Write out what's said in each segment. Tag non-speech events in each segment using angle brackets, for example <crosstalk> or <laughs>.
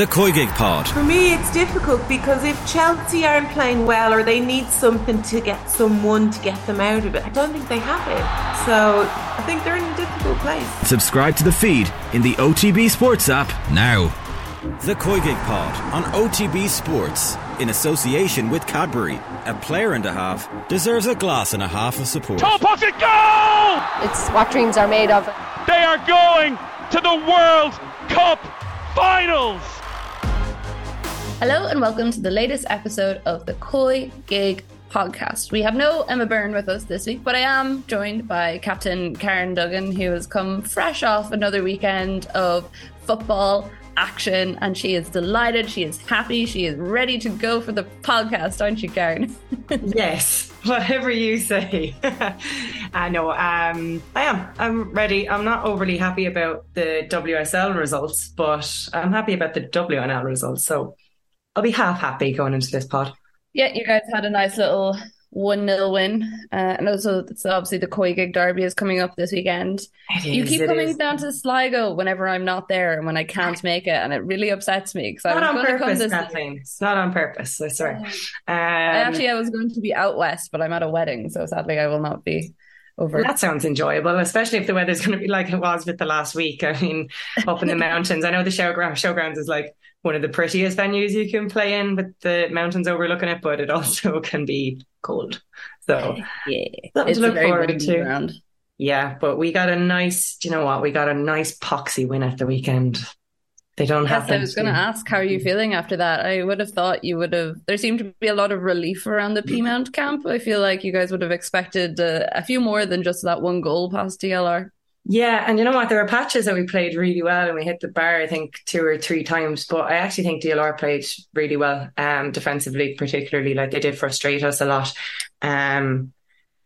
The Gig Pod. For me, it's difficult because if Chelsea aren't playing well or they need something to get someone to get them out of it, I don't think they have it. So I think they're in a difficult place. Subscribe to the feed in the OTB Sports app now. The Gig Pod on OTB Sports in association with Cadbury. A player and a half deserves a glass and a half of support. Top pocket goal! It's what dreams are made of. They are going to the World Cup Finals! Hello and welcome to the latest episode of the Koi Gig podcast. We have no Emma Byrne with us this week, but I am joined by Captain Karen Duggan, who has come fresh off another weekend of football action and she is delighted, she is happy, she is ready to go for the podcast, aren't you, Karen? <laughs> yes, whatever you say. <laughs> I know. Um, I am. I'm ready. I'm not overly happy about the WSL results, but I'm happy about the WNL results. So I'll be half happy going into this pod. Yeah, you guys had a nice little one 0 win, uh, and also it's obviously the COYGIG Derby is coming up this weekend. It you keep coming is. down to Sligo whenever I'm not there and when I can't <laughs> make it, and it really upsets me because I was on going to come this. Kathleen. It's not on purpose. I swear. Um, actually I was going to be out west, but I'm at a wedding, so sadly I will not be over. that sounds enjoyable, especially if the weather's going to be like it was with the last week. <laughs> I mean, up in the <laughs> mountains. I know the showground showgrounds is like one of the prettiest venues you can play in with the mountains overlooking it, but it <laughs> also can be cold. So yeah, Something it's to look very forward to. ground. yeah, but we got a nice. Do you know what? We got a nice poxy win at the weekend. They don't Yes, have. I was going to ask how are you feeling after that. I would have thought you would have. There seemed to be a lot of relief around the Peamount camp. I feel like you guys would have expected uh, a few more than just that one goal past DLR. Yeah, and you know what? There were patches that we played really well, and we hit the bar I think two or three times. But I actually think DLR played really well, um, defensively particularly. Like they did frustrate us a lot, um,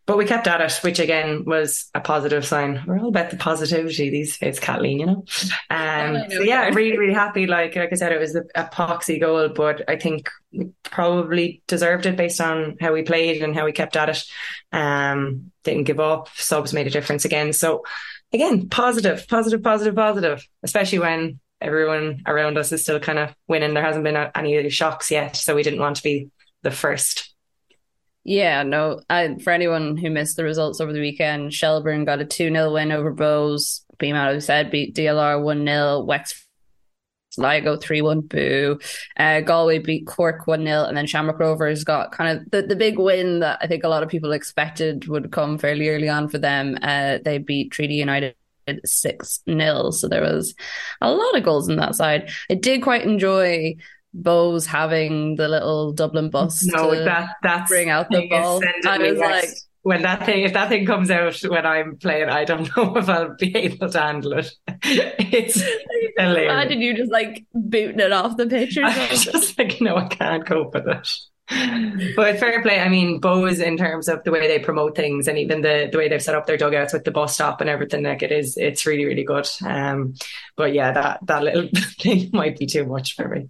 but we kept at it, which again was a positive sign. We're all about the positivity these days, Kathleen. You know. Um, know, so yeah, really, really happy. Like like I said, it was a, a poxy goal, but I think we probably deserved it based on how we played and how we kept at it. Um, didn't give up. Subs made a difference again. So again, positive, positive, positive, positive, especially when everyone around us is still kind of winning. There hasn't been any shocks yet, so we didn't want to be the first. Yeah, no. I, for anyone who missed the results over the weekend, Shelbourne got a 2 0 win over Bohs. Beam I said, beat DLR 1 0. Wexford Sligo 3 1 boo. Uh, Galway beat Cork 1 0. And then Shamrock Rovers got kind of the, the big win that I think a lot of people expected would come fairly early on for them. Uh, they beat Treaty United. 6 0. So there was a lot of goals on that side. I did quite enjoy Bohs having the little Dublin bus. No, to that that's bring out the ball. I was like, when that thing, if that thing comes out when I'm playing, I don't <laughs> know if I'll be able to handle it. <laughs> It's hilarious. imagine you just like booting it off the pitch or <laughs> I'm just like, no, I can't cope with it. But fair play. I mean, Bohs in terms of the way they promote things and even the the way they've set up their dugouts with the bus stop and everything, like it is, it's really really good. Um, but yeah, that that little thing might be too much for me.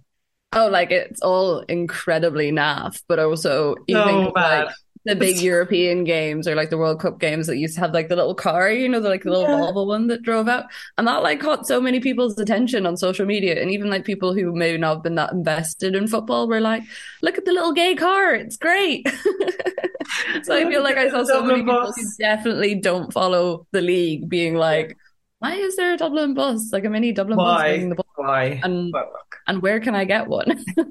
Oh, like it's all incredibly naff, but also even So like the big European games or like the World Cup games that used to have like the little car, you know, the like the little Yeah. Volvo one that drove out, and that like caught so many people's attention on social media, and even like people who may not have been that invested in football were like, "Look at the little gay car, it's great." <laughs> so I feel like I saw so many people who definitely don't follow the league being like, "Why is there a Dublin bus, like a mini Dublin bus Why? bringing the ball, Why? and and where can I get one?" <laughs> oh,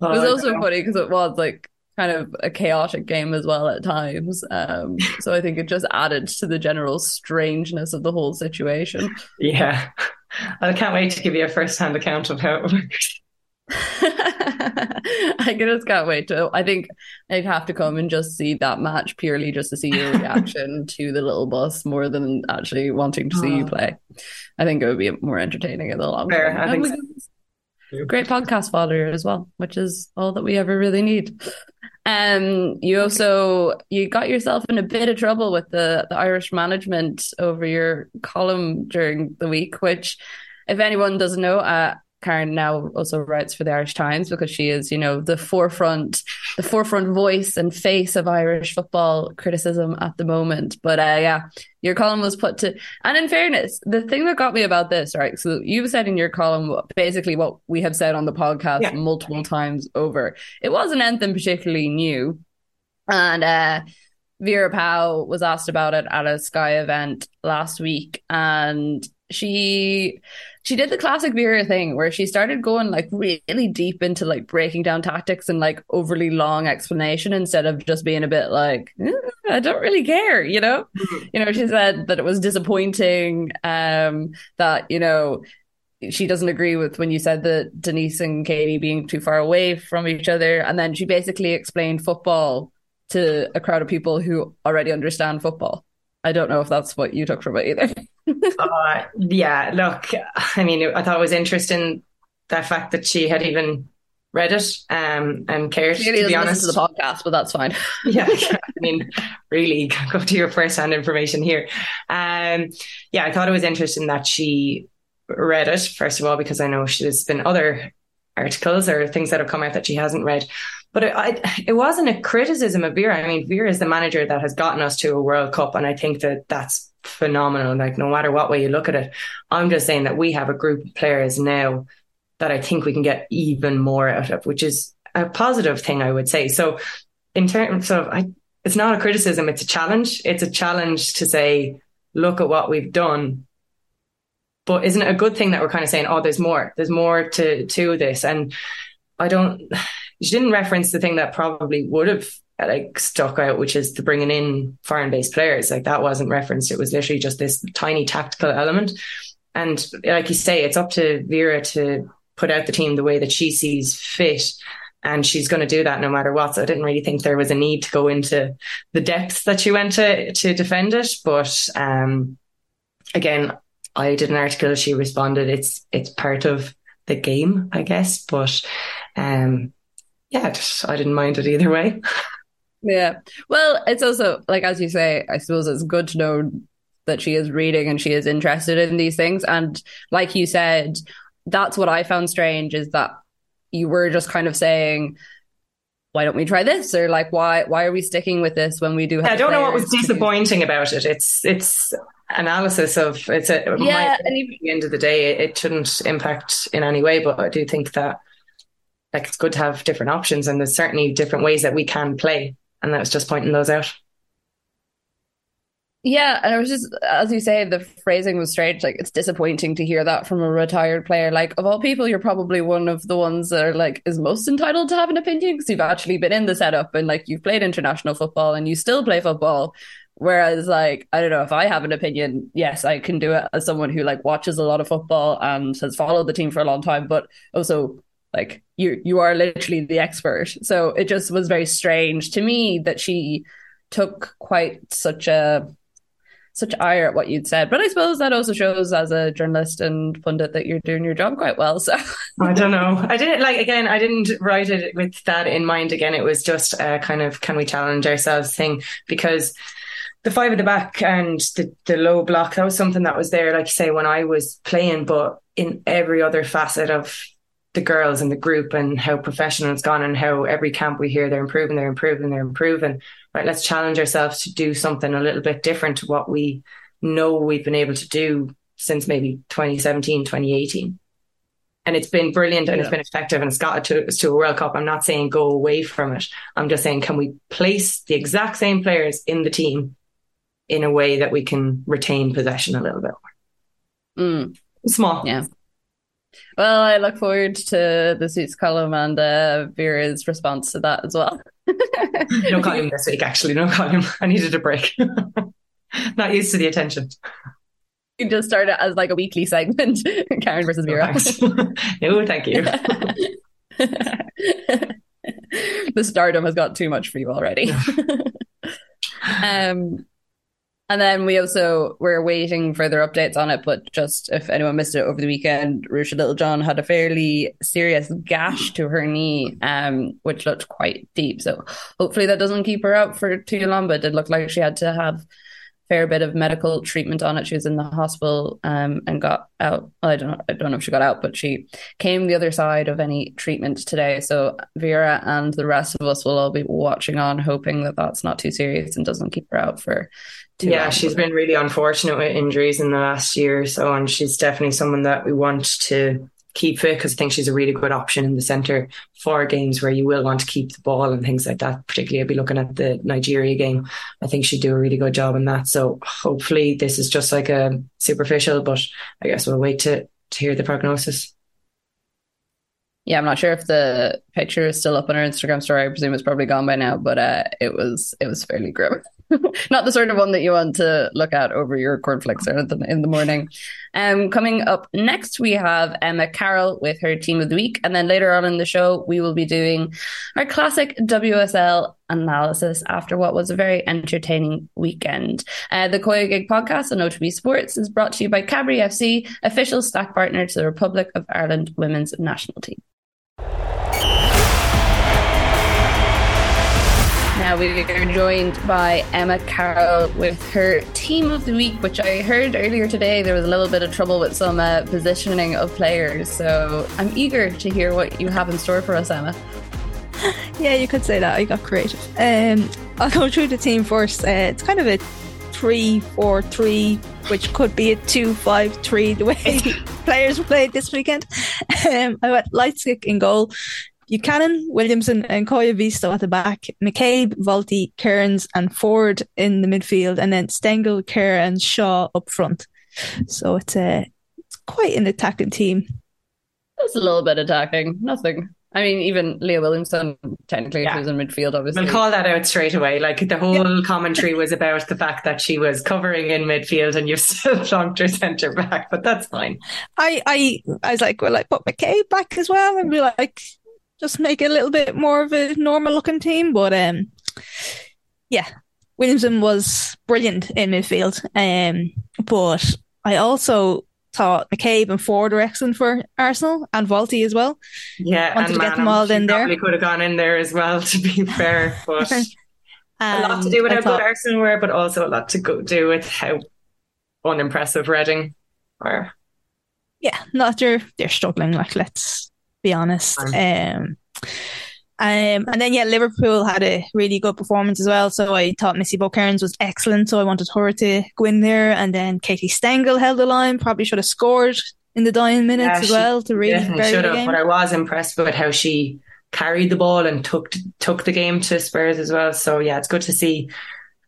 It was also funny because it was like kind of a chaotic game as well at times. Um, so I think it just added to the general strangeness of the whole situation. yeah. I can't wait to give you a first hand account of how it works. <laughs> I just can't wait to. I think I'd have to come and just see that match purely just to see your <laughs> reaction to the little bus more than actually wanting to see you Oh. play. I think it would be more entertaining in the long Fair, term. So. Great podcast fodder as well, which is all that we ever really need. Um, you also you got yourself in a bit of trouble with the the Irish management over your column during the week, which, if anyone doesn't know, uh, Karen now also writes for the Irish Times because she is, you know, the forefront, the forefront voice and face of Irish football criticism at the moment. But uh, yeah, your column was put to, and in fairness, the thing that got me about this, right? So you said in your column basically what we have said on the podcast yeah. multiple times over. It wasn't anything particularly new, and uh, Vera Pauw was asked about it at a Sky event last week, and she she did the classic Vera thing where she started going like really deep into like breaking down tactics and like overly long explanation instead of just being a bit like eh, I don't really care, you know. Mm-hmm. You know, she said that it was disappointing um that you know she doesn't agree with when you said that Denise and Katie being too far away from each other and then she basically explained football to a crowd of people who already understand football. I don't know if that's what you took from it either. <laughs> uh, yeah, look, I mean, I thought it was interesting the fact that she had even read it um, and cared. Clearly to be honest, to the podcast, but that's fine. <laughs> yeah, I mean, really, <laughs> go to your first-hand information here. Um, yeah, I thought it was interesting that she read it first of all because I know there's been other articles or things that have come out that she hasn't read. But it, I, it wasn't a criticism of Vera. I mean, Vera is the manager that has gotten us to a World Cup, and I think that that's phenomenal. Like, no matter what way you look at it, I'm just saying that we have a group of players now that I think we can get even more out of, which is a positive thing, I would say. So, in terms of, I, it's not a criticism; it's a challenge. It's a challenge to say, look at what we've done. But isn't it a good thing that we're kind of saying, oh, there's more, there's more to to this, and I don't <sighs> she didn't reference the thing that probably would have like stuck out, which is the bringing in foreign based players. Like that wasn't referenced. It was literally just this tiny tactical element. And like you say, it's up to Vera to put out the team the way that she sees fit. And she's going to do that no matter what. So I didn't really think there was a need to go into the depths that she went to to defend it. But um, again, I did an article. She responded, "It's it's part of the game, I guess." But um, yeah, I didn't mind it either way. <laughs> Yeah. Well, it's also like as you say, I suppose it's good to know that she is reading and she is interested in these things. And like you said, that's what I found strange is that you were just kind of saying, why don't we try this? Or like why why are we sticking with this when we do I don't know what was disappointing to... about it. It's it's analysis of it's a yeah, and at the end of the day it, it shouldn't impact in any way, but I do think that like it's good to have different options and there's certainly different ways that we can play and that was just pointing those out yeah and it was just as you say the phrasing was strange like it's disappointing to hear that from a retired player like of all people you're probably one of the ones that are like is most entitled to have an opinion because you've actually been in the setup and like you've played international football and you still play football Whereas, like, I don't know if I have an opinion. Yes, I can do it as someone who like watches a lot of football and has followed the team for a long time, but also like you you are literally the expert. So it just was very strange to me that she took quite such a such ire at what you'd said. But i suppose that also shows as a journalist and pundit that you're doing your job quite well so. I don't know. I didn't like again i didn't write it with that in mind. Again it was just a kind of can we challenge ourselves thing? Because the five at the back and the, the low block that was something that was there like you say when i was playing but in every other facet of the girls in the group and how professional it's gone and how every camp we hear they're improving, they're improving, they're improving. Right, let's challenge ourselves to do something a little bit different to what we know we've been able to do since maybe 2017, 2018. And it's been brilliant and yeah. it's been effective and it's got to, to a World Cup. I'm not saying go away from it. I'm just saying, can we place the exact same players in the team in a way that we can retain possession a little bit more? Mm. Small. Yeah. Well, I look forward to the suits column and uh, Vera's response to that as well. <laughs> no column this week, actually. No column. I needed a break. <laughs> Not used to the attention. You just start it as like a weekly segment, <laughs> Karen versus Vera. no, thank you. the stardom has got too much for you already. um, and then we also were waiting further updates on it, but just if anyone missed it over the weekend, Ruesha Littlejohn had a fairly serious gash to her knee, um, which looked quite deep. So hopefully that doesn't keep her out for too long, but it did look like she had to have fair bit of medical treatment on it. She was in the hospital um, and got out. I don't know. I don't know if she got out, but she came the other side of any treatment today. So Vera and the rest of us will all be watching on, hoping that that's not too serious and doesn't keep her out for yeah, she's been really unfortunate with injuries in the last year or so, and she's definitely someone that we want to keep fit because I think she's a really good option in the centre for games where you will want to keep the ball and things like that. Particularly, I'll be looking at the Nigeria game. I think she'd do a really good job in that. So hopefully, this is just like a superficial, but I guess we'll wait to to hear the prognosis. Yeah, I'm not sure if the picture is still up on her Instagram story. I presume it's probably gone by now, but uh, it was it was fairly grim. <laughs> not the sort of one that you want to look at over your cornflakes or in the morning. Um, coming up next, we have Emma Carroll with her team of the week, and then later on in the show, we will be doing our classic WSL analysis after what was a very entertaining weekend. Uh, the COYGIG podcast on OTB Sports is brought to you by Cadbury FC, official stack partner to the Republic of Ireland women's national team. We are joined by Emma Carroll with her team of the week, which I heard earlier today there was a little bit of trouble with some uh, positioning of players. So I'm eager to hear what you have in store for us, Emma. <laughs> Yeah, you could say that. I got creative. Um, I'll go through the team first. Uh, it's kind of a three-four-three, which could be a two-five-three. The way <laughs> players played this weekend. <laughs> Um, I went Leitzig in goal. Buchanan, Williamson, and Koivisto at the back, McCabe, Wälti, Kearns, and Foord in the midfield, and then Stengel, Kerr, and Shaw up front. So it's a it's quite an attacking team. It's a little bit attacking, nothing. I mean, even Leah Williamson, technically, Yeah. was in midfield, obviously. We'll call that out straight away. Like the whole commentary was about the fact that she was covering in midfield and you've <laughs> still plonked her centre back, but that's fine. I I I was like, well, I put McCabe back as well, and be like, just make it a little bit more of a normal looking team. But um, yeah, Williamson was brilliant in midfield. Um, but I also thought McCabe and Foord were excellent for Arsenal and Wälti as well. Yeah, Wanted and to get them all in there. Probably could have gone in there as well, <laughs> to be fair. But <laughs> a lot to do with I how thought- good Arsenal were, but also a lot to go do with how unimpressive Reading were. yeah, not they're they're struggling. Like let's be honest. Um, um, and then yeah, Liverpool had a really good performance as well. So I thought Missy Kearns was excellent. So I wanted her to go in there. And then Katie Stengel held the line. Probably should have scored in the dying minutes Yeah, as well to really Definitely bury should the have, game. but I was impressed with how she carried the ball and took took the game to Spurs as well. So yeah, it's good to see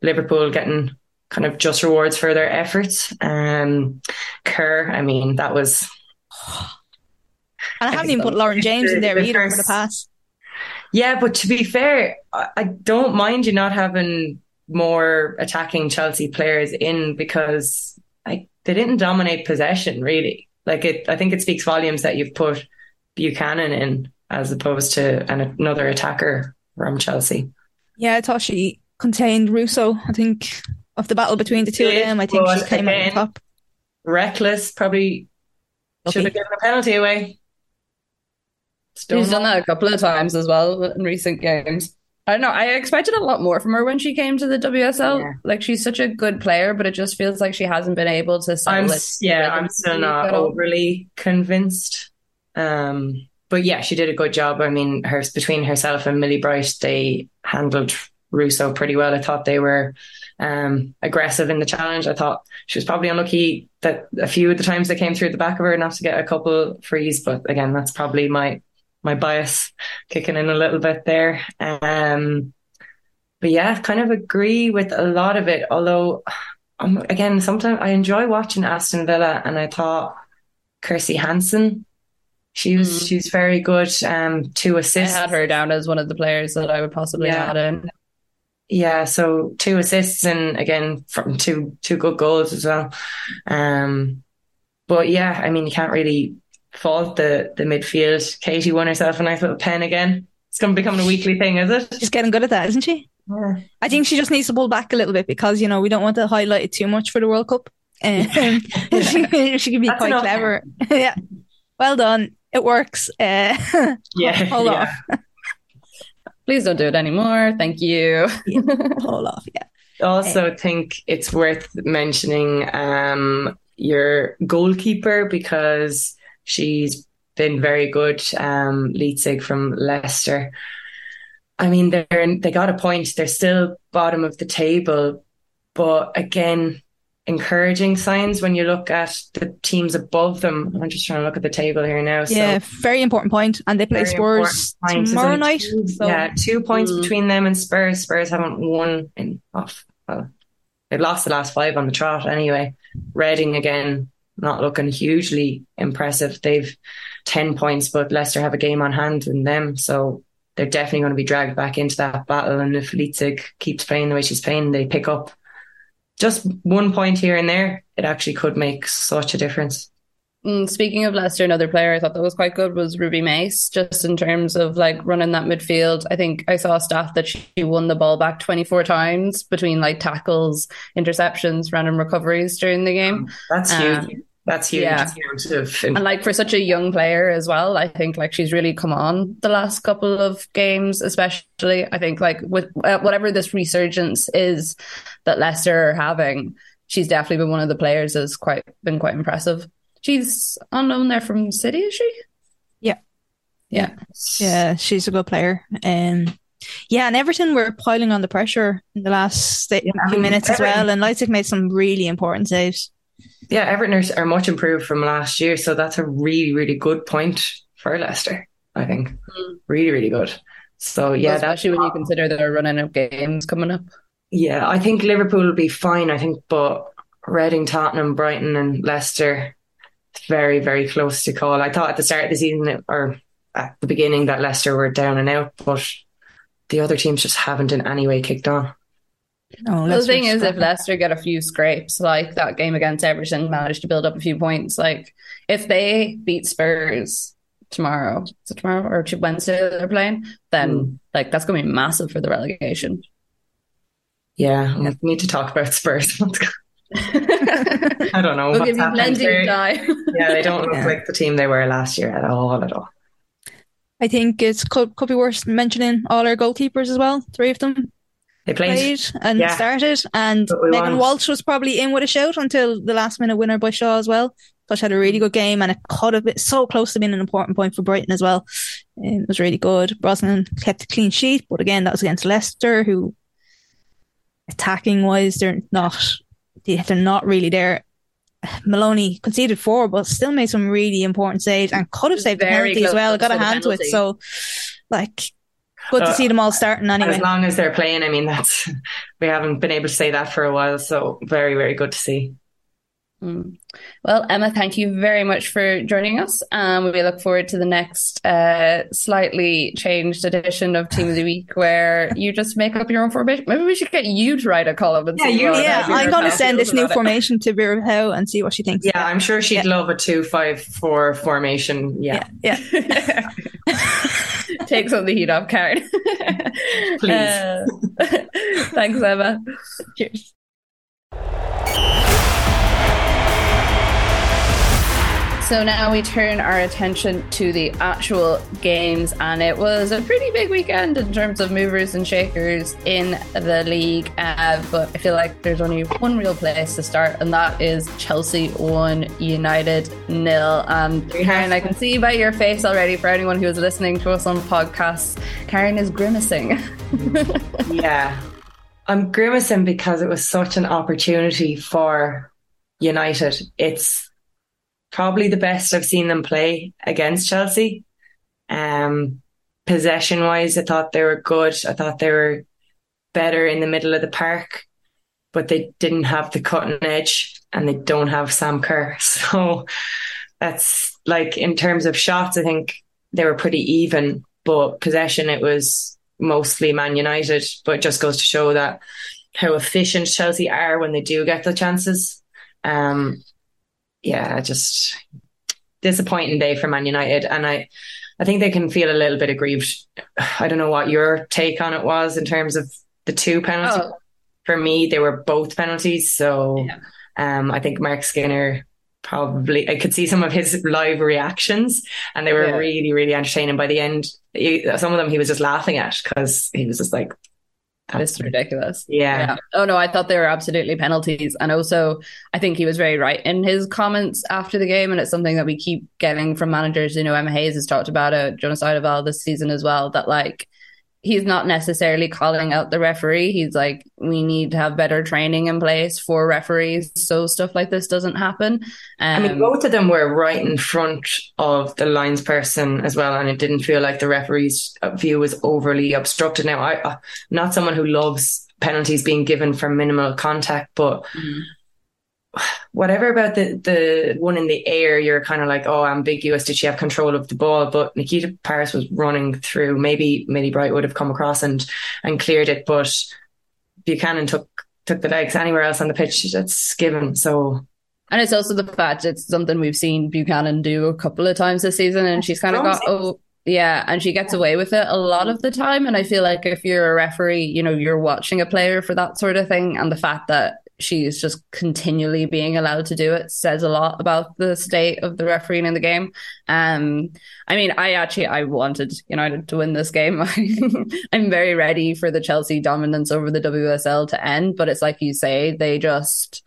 Liverpool getting kind of just rewards for their efforts. Um, Kerr, I mean, that was <sighs> and I haven't even put Lauren James in there <laughs> The either for the pass. Yeah, but to be fair, I, don't mind you not having more attacking Chelsea players in because like they didn't dominate possession really. Like it, I think it speaks volumes that you've put Buchanan in as opposed to an, another attacker from Chelsea. Yeah, I thought she contained Russo. I think of the battle between the two of them, I think she came out on top. Reckless, probably should have given a penalty away. She's done that a couple of times as well in recent games. I don't know. I expected a lot more from her when she came to the WSL. Yeah. Like she's such a good player, but it just feels like she hasn't been able to. I'm it yeah, I'm still not overly convinced. Um, but yeah, she did a good job. I mean, her between herself and Millie Bright, they handled Russo pretty well. I thought they were um, aggressive in the challenge. I thought she was probably unlucky that a few of the times they came through the back of her not to get a couple frees. But again, that's probably my my bias kicking in a little bit there. Um, but yeah, kind of agree with a lot of it. Although, um, again, sometimes I enjoy watching Aston Villa, and I thought Kirsty Hanson, she was Mm. she's very good. Um, two I had her down as one of the players that I would possibly Yeah. add in. Yeah, so two assists and again from two two good goals as well. Um, but yeah, I mean you can't really fault the the midfield. Katie won herself a nice little pen again. It's going to become a weekly thing, is it? She's getting good at that, isn't she? Yeah. I think she just needs to pull back a little bit because you know we don't want to highlight it too much for the World Cup. Um, <laughs> she, she can be That's quite enough. clever. <laughs> yeah, well done. It works. Uh, <laughs> Yeah, hold yeah. off. Please don't do it anymore. Thank you. hold off. Yeah. Also, think it's worth mentioning um, your goalkeeper because she's been very good. Um, Leitzig from Leicester. I mean, they're in, they got a point. They're still bottom of the table, but again, encouraging signs when you look at the teams above them. I'm just trying to look at the table here now. So yeah, very important point. And they play Spurs tomorrow night. Two, so. Yeah, two points mm. between them and Spurs. Spurs haven't won in off. Well, they've lost the last five on the trot anyway. Reading again, not looking hugely impressive. They've ten points, but Leicester have a game on hand in them, so they're definitely going to be dragged back into that battle. And if Leitzig keeps playing the way she's playing, they pick up just one point here and there, it actually could make such a difference. Mm, speaking of Leicester, another player I thought that was quite good was Ruby Mace, just in terms of like running that midfield. I think I saw a stat that she won the ball back 24 times between like tackles, interceptions, random recoveries during the game. That's um, huge. That's huge. Yeah. And like for such a young player as well, I think like she's really come on the last couple of games, especially. I think like with uh, whatever this resurgence is that Leicester are having, she's definitely been one of the players that's quite been quite impressive. She's unknown there from the City, is she? Yeah. Yeah. Yeah, she's a good player. Um yeah, and Everton were piling on the pressure in the last few I mean, minutes Everton, as well, and Leitzig made some really important saves yeah, Everton are, are, much improved from last year, so that's a really, really good point for Leicester. I think mm. really, really good. So yeah, especially when you consider they're running out games coming up. Yeah, I think Liverpool will be fine. I think, but Reading, Tottenham, Brighton, and Leicester, very, very close to call. I thought at the start of the season or at the beginning that Leicester were down and out, but the other teams just haven't in any way kicked on. No, the thing is, if Leicester get a few scrapes, like that game against Everton, managed to build up a few points. Like if they beat Spurs tomorrow, so tomorrow or Wednesday they're playing, then mm. like that's going to be massive for the relegation. Yeah, we need to talk about Spurs. <laughs> I don't know. We'll give you of time. <laughs> yeah, they don't look yeah. like the team they were last year at all. At all. I think it's could, could be worth mentioning all our goalkeepers as well. Three of them they played, played and yeah. started, and Megan Walsh was probably in with a shout until the last minute winner by Shaw as well. She had a really good game, and it could have been so close to being an important point for Brighton as well. Um, it was really good. Brosnan kept a clean sheet, but again, that was against Leicester, who attacking wise, they're not they're not really there. Moloney conceded four, but still made some really important saves and could have saved the penalty as well. Got a hand to it. So, like, Good to uh, see them all starting anyway. As long as they're playing, I mean, that's <laughs> we haven't been able to say that for a while, so very, very good to see. Mm. Well, Emma, thank you very much for joining us. Um, we look forward to the next uh, slightly changed edition of Team of the Week where you just make up your own formation. Maybe we should get you to write a column. And yeah, you, yeah. I'm going to send this new formation to Vera Pauw and see what she thinks. Yeah, yeah. I'm sure she'd yeah. love a two-five-four formation. Yeah, yeah. yeah. <laughs> Take some of the heat off, Karen. Please. <laughs> Uh, <laughs> thanks, Emma. Cheers. So now we turn our attention to the actual games, and it was a pretty big weekend in terms of movers and shakers in the league. Uh, but I feel like there's only one real place to start, and that is Chelsea 1, United nil. And Karen, I can see by your face already for anyone who is listening to us on podcasts, Karen is grimacing. <laughs> yeah. I'm grimacing because it was such an opportunity for United. It's probably the best I've seen them play against Chelsea. Um, possession wise, I thought they were good. I thought they were better in the middle of the park, but they didn't have the cutting edge and they don't have Sam Kerr. <laughs> So that's like in terms of shots, I think they were pretty even, but possession, it was mostly Man United, but it just goes to show that how efficient Chelsea are when they do get the chances. Um, yeah, just disappointing day for Man United. And I, I think they can feel a little bit aggrieved. I don't know what your take on it was in terms of the two penalties. Oh. For me, they were both penalties. So yeah. um, I think Marc Skinner probably, I could see some of his live reactions and they were yeah. really, really entertaining. By the end, he, some of them he was just laughing at because he was just like, It's ridiculous. Yeah. yeah. Oh no, I thought they were absolutely penalties. And also I think he was very right in his comments after the game. And it's something that we keep getting from managers. You know, Emma Hayes has talked about it, Jonas Eidevall this season as well, that like he's not necessarily calling out the referee. He's like, we need to have better training in place for referees so stuff like this doesn't happen. Um, I mean, um, both of them were right in front of the lines person as well, and it didn't feel like the referee's view was overly obstructed. Now, I, am not someone who loves penalties being given for minimal contact, but. Mm-hmm whatever about the the one in the air, you're kind of like, oh, ambiguous. Did she have control of the ball? But Nikita Parris was running through. Maybe Millie Bright would have come across and and cleared it, but Buchanan took took the legs anywhere else on the pitch. That's given. So. And it's also the fact it's something we've seen Buchanan do a couple of times this season, and she's kind of got oh yeah, and she gets away with it a lot of the time. And I feel like if you're a referee, you know, you're watching a player for that sort of thing, and the fact that she's just continually being allowed to do it says a lot about the state of the refereeing in the game. Um, I mean, I actually I wanted United to win this game. <laughs> I'm very ready for the Chelsea dominance over the WSL to end, but it's like you say, they just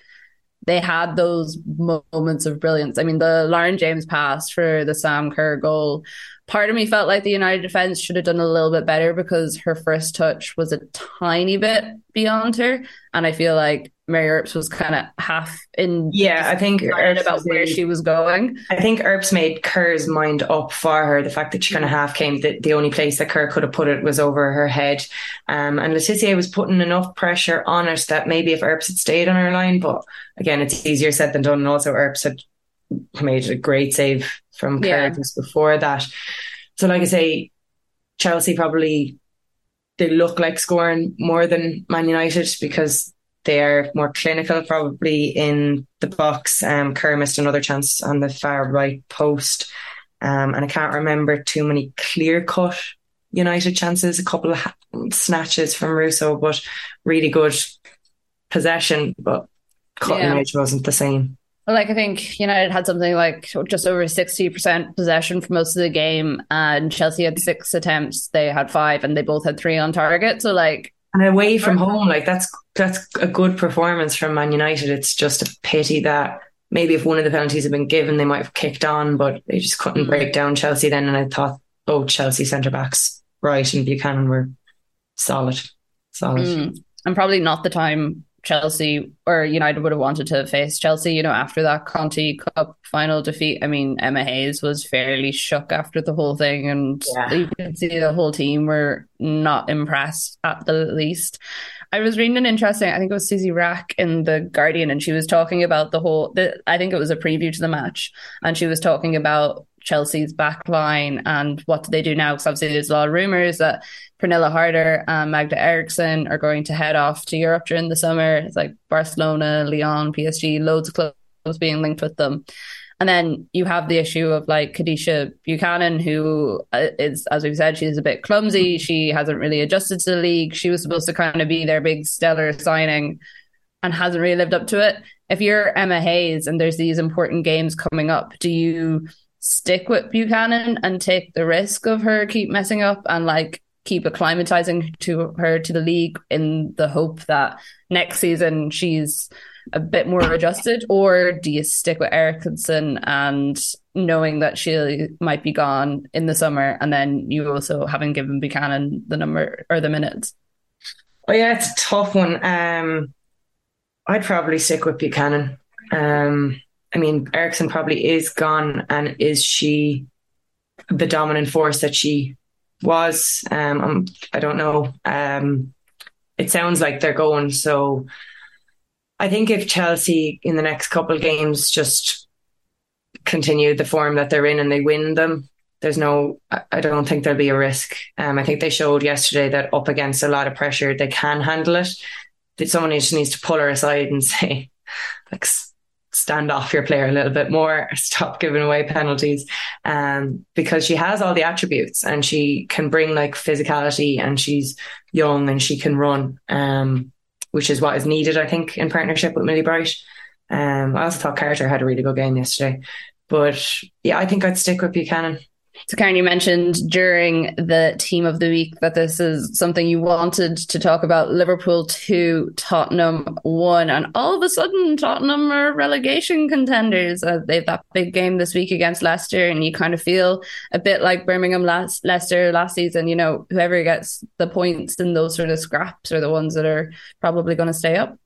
they had those moments of brilliance. I mean, the Lauren James pass for the Sam Kerr goal part of me felt like the United defense should have done a little bit better because her first touch was a tiny bit beyond her. And I feel like Mary Earps was kind of half in. Yeah, I think Earps about where she was going. I think Earps made Kerr's mind up for her. The fact that she kind of half came, that the only place that Kerr could have put it was over her head. Um, and Le Tissier was putting enough pressure on it that maybe if Earps had stayed on her line, but again, it's easier said than done. And also, Earps had made a great save from Kerr just before that. So, like I say, Chelsea probably they look like scoring more than Man United because they are more clinical, probably in the box. Um, Kerr missed another chance on the far right post, um, and I can't remember too many clear cut United chances. A couple of snatches from Russo, but really good possession, but cutting yeah. edge wasn't the same. Like I think United had something like just over sixty percent possession for most of the game, and Chelsea had six attempts. They had five, and they both had three on target. So like, and away from home, like that's that's a good performance from Man United. It's just a pity that maybe if one of the penalties had been given, they might have kicked on, but they just couldn't mm. break down Chelsea then. And I thought, oh, Chelsea centre backs, right, and Buchanan were solid, solid. Mm. And probably not the time Chelsea or United would have wanted to face Chelsea, you know, after that Conti Cup final defeat. I mean, Emma Hayes was fairly shook after the whole thing, and yeah. you can see the whole team were not impressed at the least. I was reading an interesting, I think it was Suzy Wrack in The Guardian, and she was talking about the whole, the, I think it was a preview to the match, and she was talking about Chelsea's back line and what do they do now? Because obviously there's a lot of rumours that Pernille Harder and Magda Eriksson are going to head off to Europe during the summer. It's like Barcelona, Lyon, PSG, loads of clubs being linked with them. And then you have the issue of like Kadeisha Buchanan, who uh, as we've said, she's a bit clumsy. She hasn't really adjusted to the league. She was supposed to kind of be their big stellar signing and hasn't really lived up to it. If you're Emma Hayes and there's these important games coming up, do you stick with Buchanan and take the risk of her keep messing up and like keep acclimatizing to her to the league in the hope that next season she's a bit more adjusted, or do you stick with Eriksson and knowing that she might be gone in the summer, and then you also haven't given Buchanan the number or the minutes? Oh yeah, it's a tough one. Um, I'd probably stick with Buchanan. Um, I mean, Eriksson probably is gone, and is she the dominant force that she was? Um, um I don't know. Um, it sounds like they're going. So I think if Chelsea in the next couple of games just continue the form that they're in and they win them, there's no, I don't think there'll be a risk. Um, I think they showed yesterday that up against a lot of pressure, they can handle it. That someone just needs to pull her aside and <laughs> say, like, stand off your player a little bit more, <laughs> stop giving away penalties. Um, because she has all the attributes and she can bring like physicality and she's young and she can run. Um, which is what is needed, I think, in partnership with Millie Bright. Um, I also thought Carter had a really good game yesterday. But yeah, I think I'd stick with Buchanan. So, Karen, you mentioned during the team of the week that this is something you wanted to talk about. Liverpool 2, Tottenham 1. And all of a sudden, Tottenham are relegation contenders. Uh, they have that big game this week against Leicester. And you kind of feel a bit like Birmingham last, Leicester last season. You know, whoever gets the points in those sort of scraps are the ones that are probably going to stay up.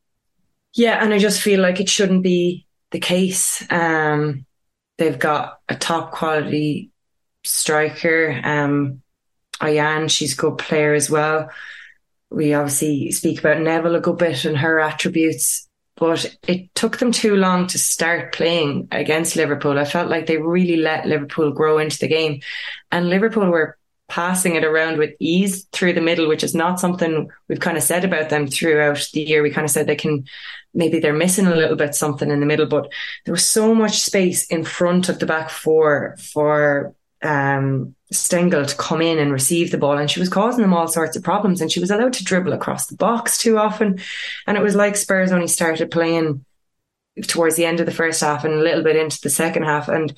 Yeah. And I just feel like it shouldn't be the case. Um, they've got a top quality striker. Um, Ayane, she's a good player as well. We obviously speak about Neville a good bit and her attributes, but it took them too long to start playing against Liverpool. I felt like they really let Liverpool grow into the game, and Liverpool were passing it around with ease through the middle, which is not something we've kind of said about them throughout the year. We kind of said they can maybe they're missing a little bit something in the middle, but there was so much space in front of the back four for um, Stengel to come in and receive the ball, and she was causing them all sorts of problems. And she was allowed to dribble across the box too often, and it was like Spurs only started playing towards the end of the first half and a little bit into the second half, and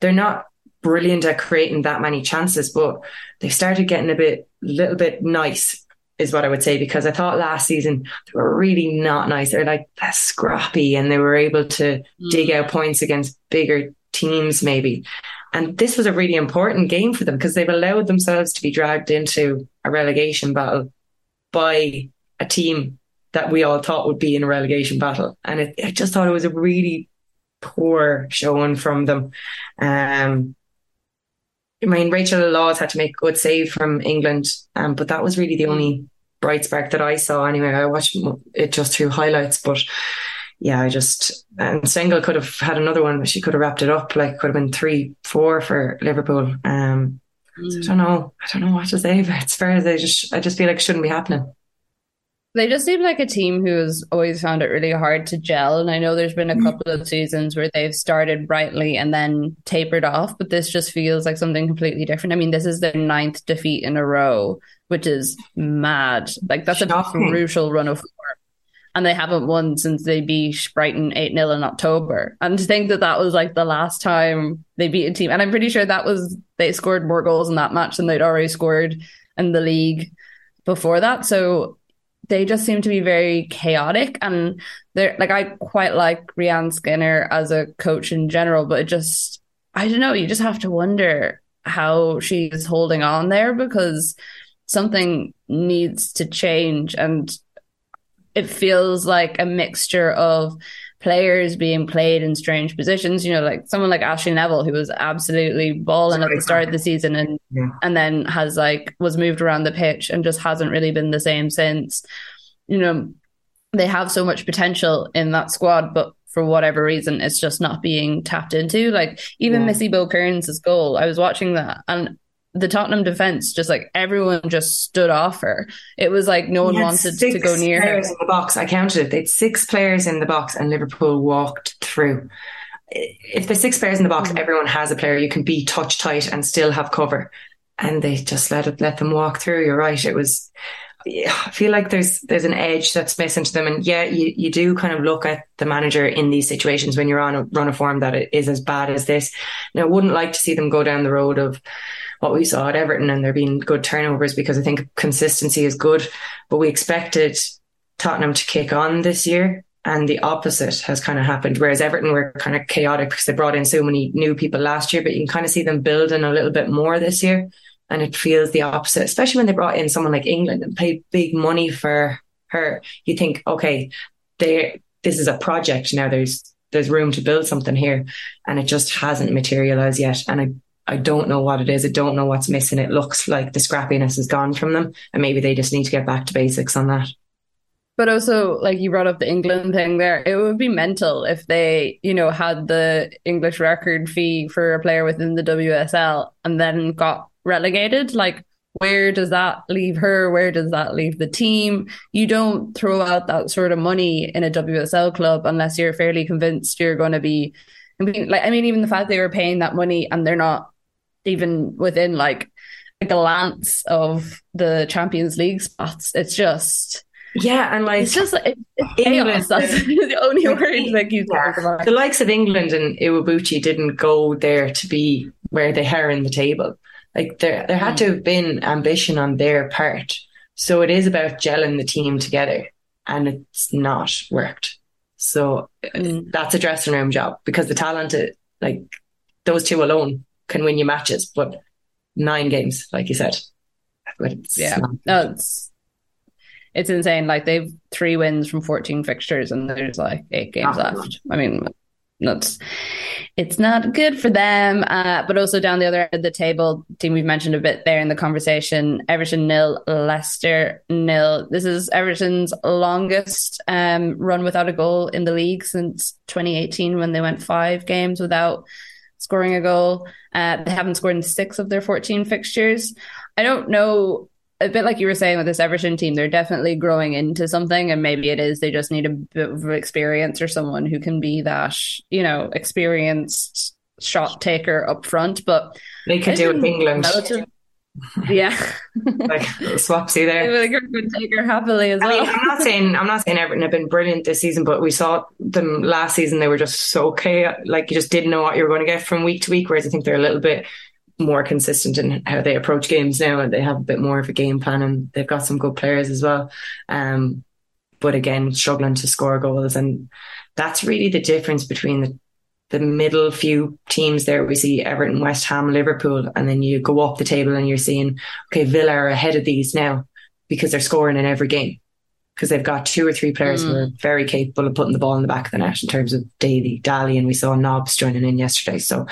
they're not brilliant at creating that many chances, but they started getting a bit, a little bit nice. Is what I would say because I thought last season they were really not nice. They're like scrappy and they were able to mm. dig out points against bigger teams, maybe. And this was a really important game for them because they've allowed themselves to be dragged into a relegation battle by a team that we all thought would be in a relegation battle. And it, I just thought it was a really poor showing from them. Um, I mean, Rachel Laws had to make a good save from England, um, but that was really the only bright spark that I saw. Anyway, I watched it just through highlights, but yeah, I just and Stengel could have had another one, but she could have wrapped it up. Like could have been three, four for Liverpool. Um, mm. so I don't know. I don't know what to say <laughs> but it's fair. as I just I just feel like it shouldn't be happening. They just seem like a team who has always found it really hard to gel. And I know there's been a mm. couple of seasons where they've started brightly and then tapered off, but this just feels like something completely different. I mean, this is their ninth defeat in a row, which is mad. Like that's Shocking. a crucial run of form and they haven't won since they beat Brighton 8 0 in October. And to think that that was like the last time they beat a team, and I'm pretty sure that was they scored more goals in that match than they'd already scored in the league before that. So they just seem to be very chaotic. And they're like, I quite like Rehanne Skinner as a coach in general, but it just, I don't know, you just have to wonder how she's holding on there because something needs to change. And it feels like a mixture of players being played in strange positions. You know, like someone like Ashleigh Neville, who was absolutely balling at the start of the season and yeah. and then has like was moved around the pitch and just hasn't really been the same since. You know, they have so much potential in that squad, but for whatever reason, it's just not being tapped into. Like even yeah. Missy Bo Kearns' goal, I was watching that and the Tottenham defense, just like everyone just stood off her. It was like no one wanted to go near her. In the box, I counted it. They had six players in the box, and Liverpool walked through. If there's six players in the box, mm. everyone has a player you can be touch tight and still have cover. And they just let it let them walk through. You're right. It was. I feel like there's there's an edge that's missing to them, and yeah, you you do kind of look at the manager in these situations when you're on a run of form that it is as bad as this. Now, I wouldn't like to see them go down the road of what we saw at Everton and there being good turnovers because I think consistency is good. But we expected Tottenham to kick on this year and the opposite has kind of happened. Whereas Everton were kind of chaotic because they brought in so many new people last year, but you can kind of see them building a little bit more this year. And it feels the opposite, especially when they brought in someone like England and paid big money for her. You think, okay, they this is a project now. There's there's room to build something here, and it just hasn't materialized yet. And I I don't know what it is. I don't know what's missing. It looks like the scrappiness is gone from them, and maybe they just need to get back to basics on that. But also, like you brought up the England thing there, it would be mental if they, you know, had the English record fee for a player within the WSL and then got relegated. Like, where does that leave her? Where does that leave the team? You don't throw out that sort of money in a WSL club unless you're fairly convinced you're going to be. Like, I mean, even the fact they were paying that money and they're not even within like a glance of the Champions League spots. It's just yeah, and like it's just it, it's England, <laughs> That's the only word like you yeah. The likes of England and Iwabuchi didn't go there to be where they are in the table. Like there, there had mm. to have been ambition on their part. So it is about gelling the team together, and it's not worked. So uh, mm. that's a dressing room job because the talent, uh, like those two alone, can win you matches. But nine games, like you said, yeah, not- no, it's it's insane. Like they've three wins from fourteen fixtures, and there's like eight games oh, left. I mean, that's it's not good for them. Uh, but also down the other end of the table, team we've mentioned a bit there in the conversation, Everton nil, Leicester nil. This is Everton's longest um, run without a goal in the league since 2018 when they went five games without scoring a goal. Uh, they haven't scored in six of their 14 fixtures. I don't know a bit like you were saying with this Everton team, they're definitely growing into something, and maybe it is they just need a bit of experience or someone who can be that, you know, experienced shot taker up front. But they could do it in England. Relative, yeah, <laughs> like swapsy there. Like take her happily as I well. Mean, I'm not saying I'm not saying Everton have been brilliant this season, but we saw them last season. They were just so okay, like you just didn't know what you were going to get from week to week. Whereas I think they're a little bit more consistent in how they approach games now, and they have a bit more of a game plan, and they've got some good players as well. Um, but again, struggling to score goals, and that's really the difference between the the middle few teams there. We see Everton, West Ham, Liverpool, and then you go up the table and you're seeing okay, Villa are ahead of these now because they're scoring in every game because they've got two or three players mm. who are very capable of putting the ball in the back of the net in terms of Daly, Dally, and we saw Nobbs joining in yesterday. So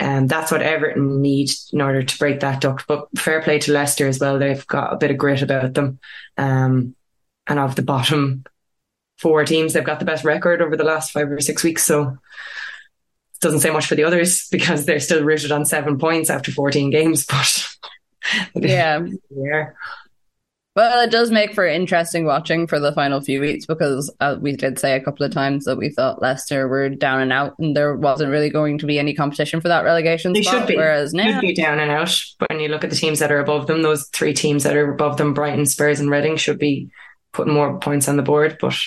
and um, that's what Everton need in order to break that duck. But fair play to Leicester as well. They've got a bit of grit about them. Um, and of the bottom four teams, they've got the best record over the last five or six weeks. So doesn't say much for the others <laughs> because they're still rooted on seven points after 14 games. <laughs> But <laughs> yeah. yeah. Well, it does make for interesting watching for the final few weeks because uh, we did say a couple of times that we thought Leicester were down and out, and there wasn't really going to be any competition for that relegation they spot. Should be. Whereas now, should be down and out. But when you look at the teams that are above them, those three teams that are above them, Brighton, Spurs, and Reading, should be putting more points on the board. But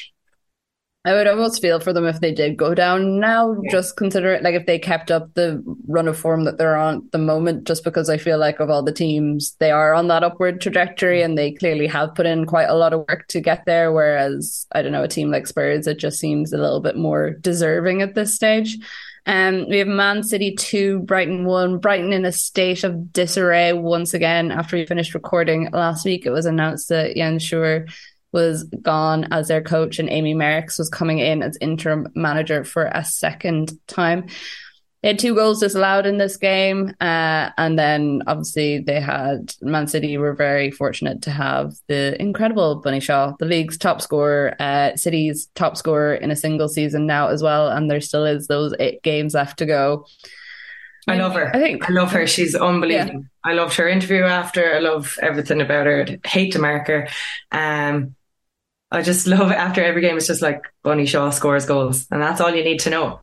I would almost feel for them if they did go down now. Yeah. Just consider it like if they kept up the run of form that they're on at the moment, just because I feel like of all the teams, they are on that upward trajectory and they clearly have put in quite a lot of work to get there. Whereas, I don't know, a team like Spurs, it just seems a little bit more deserving at this stage. Um, we have Man City 2, Brighton 1. Brighton in a state of disarray once again after we finished recording last week. It was announced that Jens Scheuer was gone as their coach and Amy Merricks was coming in as interim manager for a second time. They had two goals disallowed in this game. Uh, and then obviously they had Man City were very fortunate to have the incredible Bunny Shaw, the league's top scorer, uh, City's top scorer in a single season now as well. And there still is those eight games left to go. I love her. I think I love her. She's unbelievable. Yeah. I loved her interview after. I love everything about her. I'd hate to mark her. Um, I just <laughs> love it. After every game, it's just like Bunny Shaw scores goals, and that's all you need to know.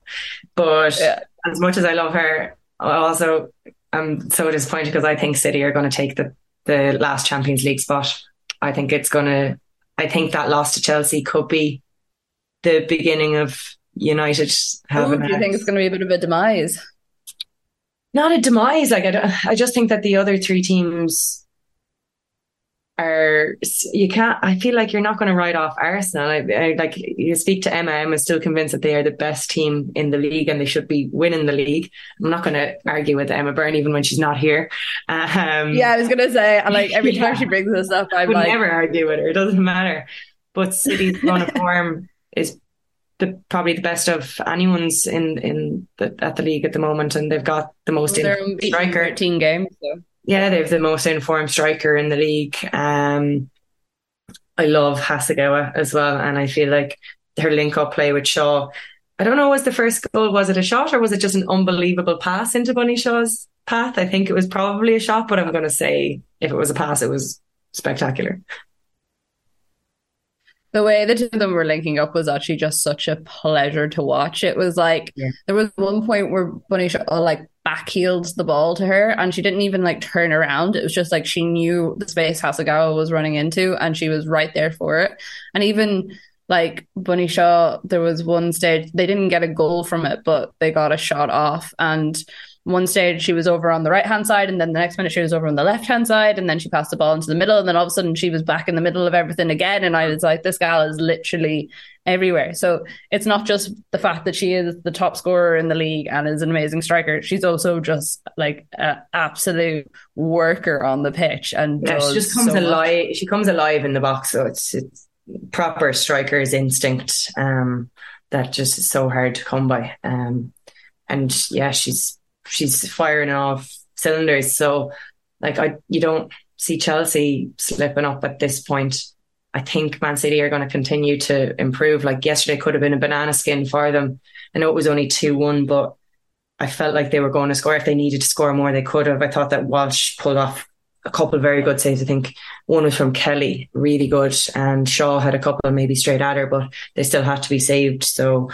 But yeah. as much as I love her, I also I'm so disappointed because I think City are going to take the the last Champions League spot. I think it's going to. I think that loss to Chelsea could be the beginning of United having. Do you think it's going to be a bit of a demise? Not a demise. Like I, don't, I just think that the other three teams are you can't I feel like you're not going to write off Arsenal. I, I, like you speak to Emma I'm still convinced that they are the best team in the league and they should be winning the league. I'm not going to argue with Emma Byrne even when she's not here. Um, yeah I was going to say like every yeah, time she <laughs> brings this up I'm would like never argue with her it doesn't matter. But City's <laughs> run of form is the probably the best of anyone's in in the, at the league at the moment and they've got the most well, in striker. 13 games so yeah, they have the most informed striker in the league. Um, I love Hasegawa as well, and I feel like her link up play with Shaw. I don't know, was the first goal was it a shot or was it just an unbelievable pass into Bunny Shaw's path? I think it was probably a shot, but I'm going to say if it was a pass, it was spectacular the way the two of them were linking up was actually just such a pleasure to watch. It was like yeah. there was one point where Bunny Shaw uh, like backheeled the ball to her and she didn't even like turn around. It was just like she knew the space Hasegawa was running into and she was right there for it. And even like Bunny Shaw, there was one stage they didn't get a goal from it, but they got a shot off and one stage she was over on the right hand side, and then the next minute she was over on the left hand side, and then she passed the ball into the middle, and then all of a sudden she was back in the middle of everything again. And I was like, this gal is literally everywhere. So it's not just the fact that she is the top scorer in the league and is an amazing striker. She's also just like an absolute worker on the pitch, and yeah, she just comes so alive. Much. She comes alive in the box, so it's it's proper striker's instinct. Um, that just is so hard to come by. Um, and yeah, she's she's firing off cylinders. So like I you don't see Chelsea slipping up at this point. I think Man City are going to continue to improve. Like yesterday could have been a banana skin for them. I know it was only 2 1, but I felt like they were going to score. If they needed to score more, they could have. I thought that Walsh pulled off a couple of very good saves. I think one was from Kelly, really good, and Shaw had a couple maybe straight at her, but they still had to be saved. So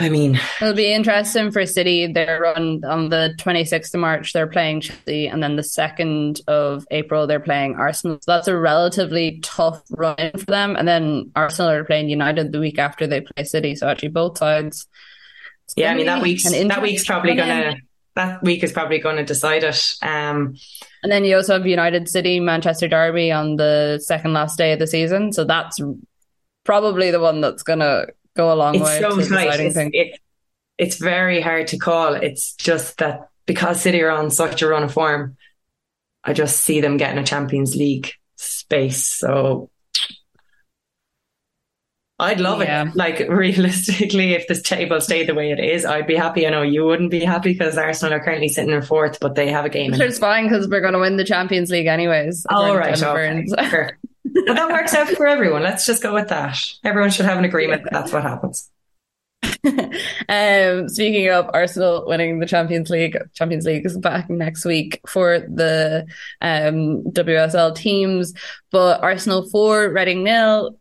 I mean, it'll be interesting for City. They're on on the 26th of March. They're playing Chelsea, and then the 2nd of April they're playing Arsenal. So that's a relatively tough run for them. And then Arsenal are playing United the week after they play City. So actually, both sides. Yeah, I mean that week's that week's probably gonna that week is probably going to decide it. Um, and then you also have United City Manchester Derby on the second last day of the season. So that's probably the one that's gonna go a long it's way. So tight. It's, it, it's very hard to call. It's just that because City are on such a run of form, I just see them getting a Champions League space. So I'd love yeah. it. Like <laughs> realistically, if this table stayed the way it is, I'd be happy. I know you wouldn't be happy because Arsenal are currently sitting in fourth, but they have a game. Sure it's fine because we're going to win the Champions League anyways. All right, okay. sure. <laughs> well, that works out for everyone. Let's just go with that. Everyone should have an agreement that that's what happens. <laughs> um, speaking of Arsenal winning the Champions League, Champions League is back next week for the um, WSL teams. But Arsenal four, Reading nil.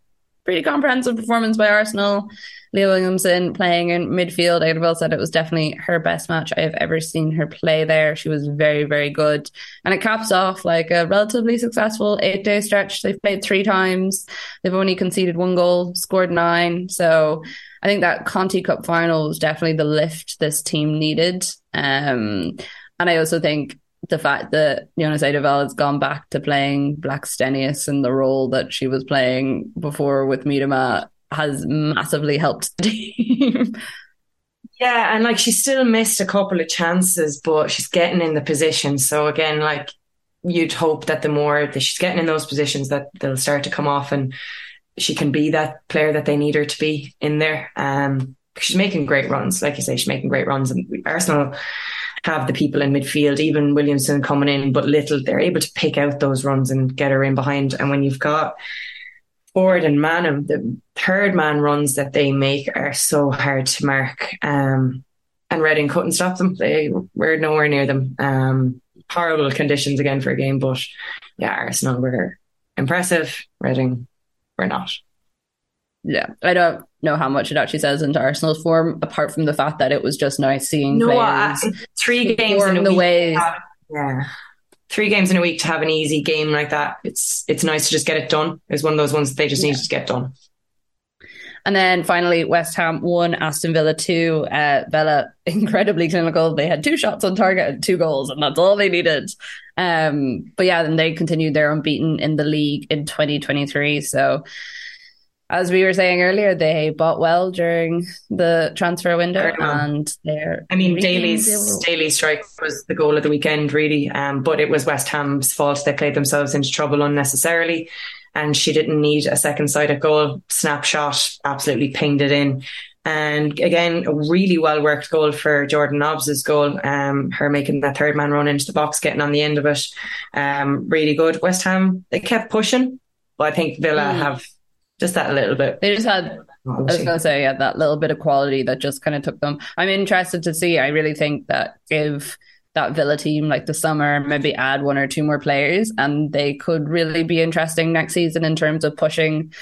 Pretty comprehensive performance by Arsenal. Leah Williamson playing in midfield. Eidevall said it was definitely her best match I have ever seen her play there. She was very, very good. And it caps off like a relatively successful eight day stretch. They've played three times. They've only conceded one goal, scored nine. So I think that Conti Cup final was definitely the lift this team needed. Um, and I also think the fact that Jonas Eidevall has gone back to playing Blackstenius in the role that she was playing before with Miedema has massively helped the team. <laughs> yeah, and like she still missed a couple of chances, but she's getting in the position. So again, like you'd hope that the more that she's getting in those positions, that they'll start to come off and she can be that player that they need her to be in there. Um, she's making great runs, like you say, she's making great runs, and Arsenal have the people in midfield, even Williamson coming in, but little they're able to pick out those runs and get her in behind. And when you've got Foord and Maanum, the third man runs that they make are so hard to mark. Um, and Reading couldn't stop them. They were nowhere near them. Um, horrible conditions again for a game, but yeah, Arsenal were impressive. Reading were not. Yeah, I don't know how much it actually says into Arsenal's form, apart from the fact that it was just nice seeing no, players uh, three games in a the way. Yeah, three games in a week to have an easy game like that. It's it's nice to just get it done. It's one of those ones that they just yeah. need to get done. And then finally, West Ham won, Aston Villa two. Uh, Villa <laughs> incredibly clinical. They had two shots on target and two goals, and that's all they needed. Um, but yeah, then they continued their unbeaten in the league in 2023. So as we were saying earlier, they bought well during the transfer window, and they're. I mean, Daly's Daly strike was the goal of the weekend, really, um, but it was West Ham's fault. They played themselves into trouble unnecessarily, and she didn't need a second sided goal. Snapshot absolutely pinged it in. And again, a really well worked goal for Jordan Nobbs's goal. Um, her making that third man run into the box, getting on the end of it. Um, really good. West Ham, they kept pushing, but I think Villa mm. have just that little bit. They just had. I was going to say, yeah, that little bit of quality that just kind of took them. I'm interested to see. I really think that if that Villa team like the summer, maybe add one or two more players, and they could really be interesting next season in terms of pushing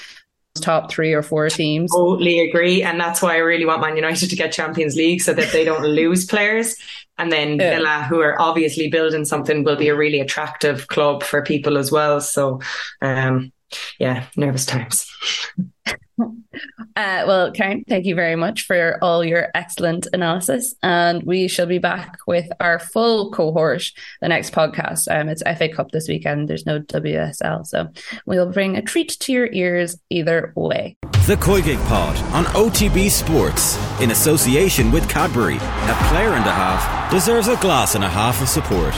top three or four teams. Totally agree, and that's why I really want Man United to get Champions League so that they don't <laughs> lose players. And then yeah. Villa, who are obviously building something, will be a really attractive club for people as well. So, um, yeah, nervous times. Uh, well, Karen, thank you very much for all your excellent analysis. And we shall be back with our full cohort the next podcast. Um, it's FA Cup this weekend. There's no WSL. So we'll bring a treat to your ears either way. The COYGIG Pod on OTB Sports in association with Cadbury. A player and a half deserves a glass and a half of support.